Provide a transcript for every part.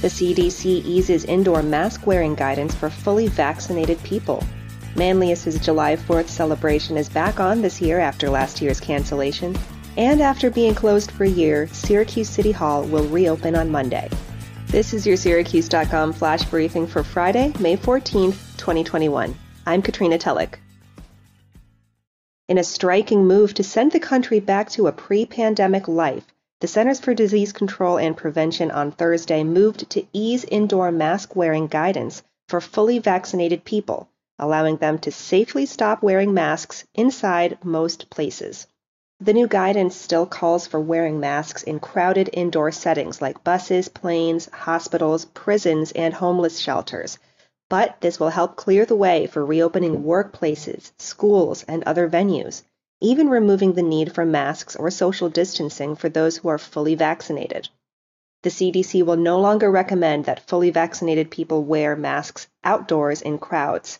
The CDC eases indoor mask wearing guidance for fully vaccinated people. Manlius's July 4th celebration is back on this year after last year's cancellation. And after being closed for a year, Syracuse City Hall will reopen on Monday. This is your Syracuse.com flash briefing for Friday, May 14th, 2021. I'm Katrina Tulloch. In a striking move to send the country back to a pre pandemic life, the Centers for Disease Control and Prevention on Thursday moved to ease indoor mask wearing guidance for fully vaccinated people, allowing them to safely stop wearing masks inside most places. The new guidance still calls for wearing masks in crowded indoor settings like buses, planes, hospitals, prisons, and homeless shelters. But this will help clear the way for reopening workplaces, schools, and other venues even removing the need for masks or social distancing for those who are fully vaccinated. The CDC will no longer recommend that fully vaccinated people wear masks outdoors in crowds.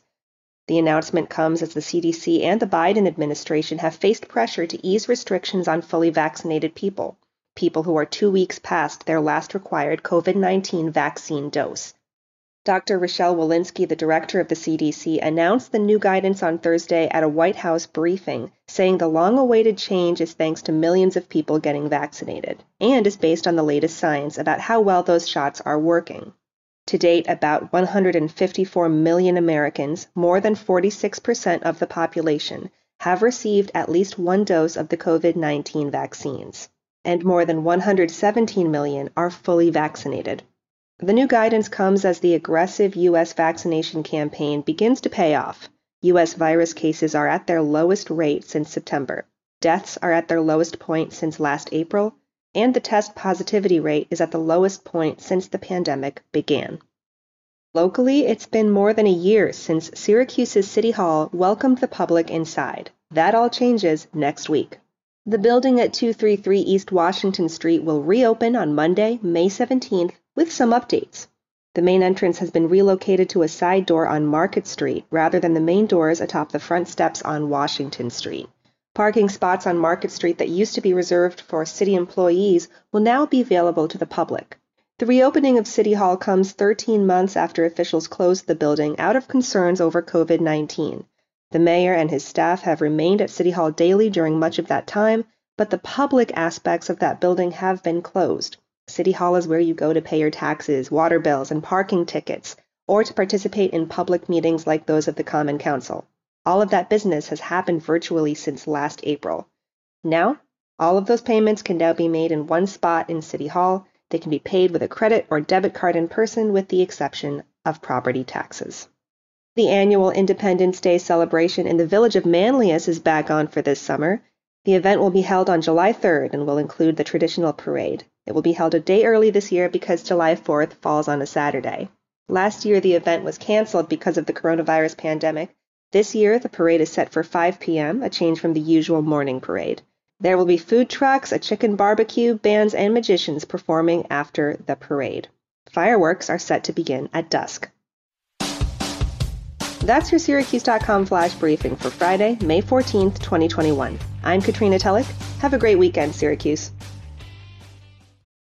The announcement comes as the CDC and the Biden administration have faced pressure to ease restrictions on fully vaccinated people, people who are two weeks past their last required COVID 19 vaccine dose. Dr. Rochelle Walensky, the director of the CDC, announced the new guidance on Thursday at a White House briefing, saying the long awaited change is thanks to millions of people getting vaccinated and is based on the latest science about how well those shots are working. To date, about 154 million Americans, more than 46% of the population, have received at least one dose of the COVID 19 vaccines, and more than 117 million are fully vaccinated. The new guidance comes as the aggressive U.S. vaccination campaign begins to pay off. U.S. virus cases are at their lowest rate since September. Deaths are at their lowest point since last April, and the test positivity rate is at the lowest point since the pandemic began. Locally, it's been more than a year since Syracuse's City Hall welcomed the public inside. That all changes next week. The building at 233 East Washington Street will reopen on Monday, May 17th with some updates. The main entrance has been relocated to a side door on Market Street rather than the main doors atop the front steps on Washington Street. Parking spots on Market Street that used to be reserved for city employees will now be available to the public. The reopening of City Hall comes 13 months after officials closed the building out of concerns over COVID 19. The mayor and his staff have remained at City Hall daily during much of that time, but the public aspects of that building have been closed. City Hall is where you go to pay your taxes, water bills, and parking tickets, or to participate in public meetings like those of the Common Council. All of that business has happened virtually since last April. Now, all of those payments can now be made in one spot in City Hall. They can be paid with a credit or debit card in person, with the exception of property taxes. The annual Independence Day celebration in the village of Manlius is back on for this summer. The event will be held on July 3rd and will include the traditional parade. It will be held a day early this year because July 4th falls on a Saturday. Last year, the event was canceled because of the coronavirus pandemic. This year, the parade is set for 5 p.m., a change from the usual morning parade. There will be food trucks, a chicken barbecue, bands, and magicians performing after the parade. Fireworks are set to begin at dusk. That's your Syracuse.com flash briefing for Friday, May 14th, 2021. I'm Katrina Tulloch. Have a great weekend, Syracuse.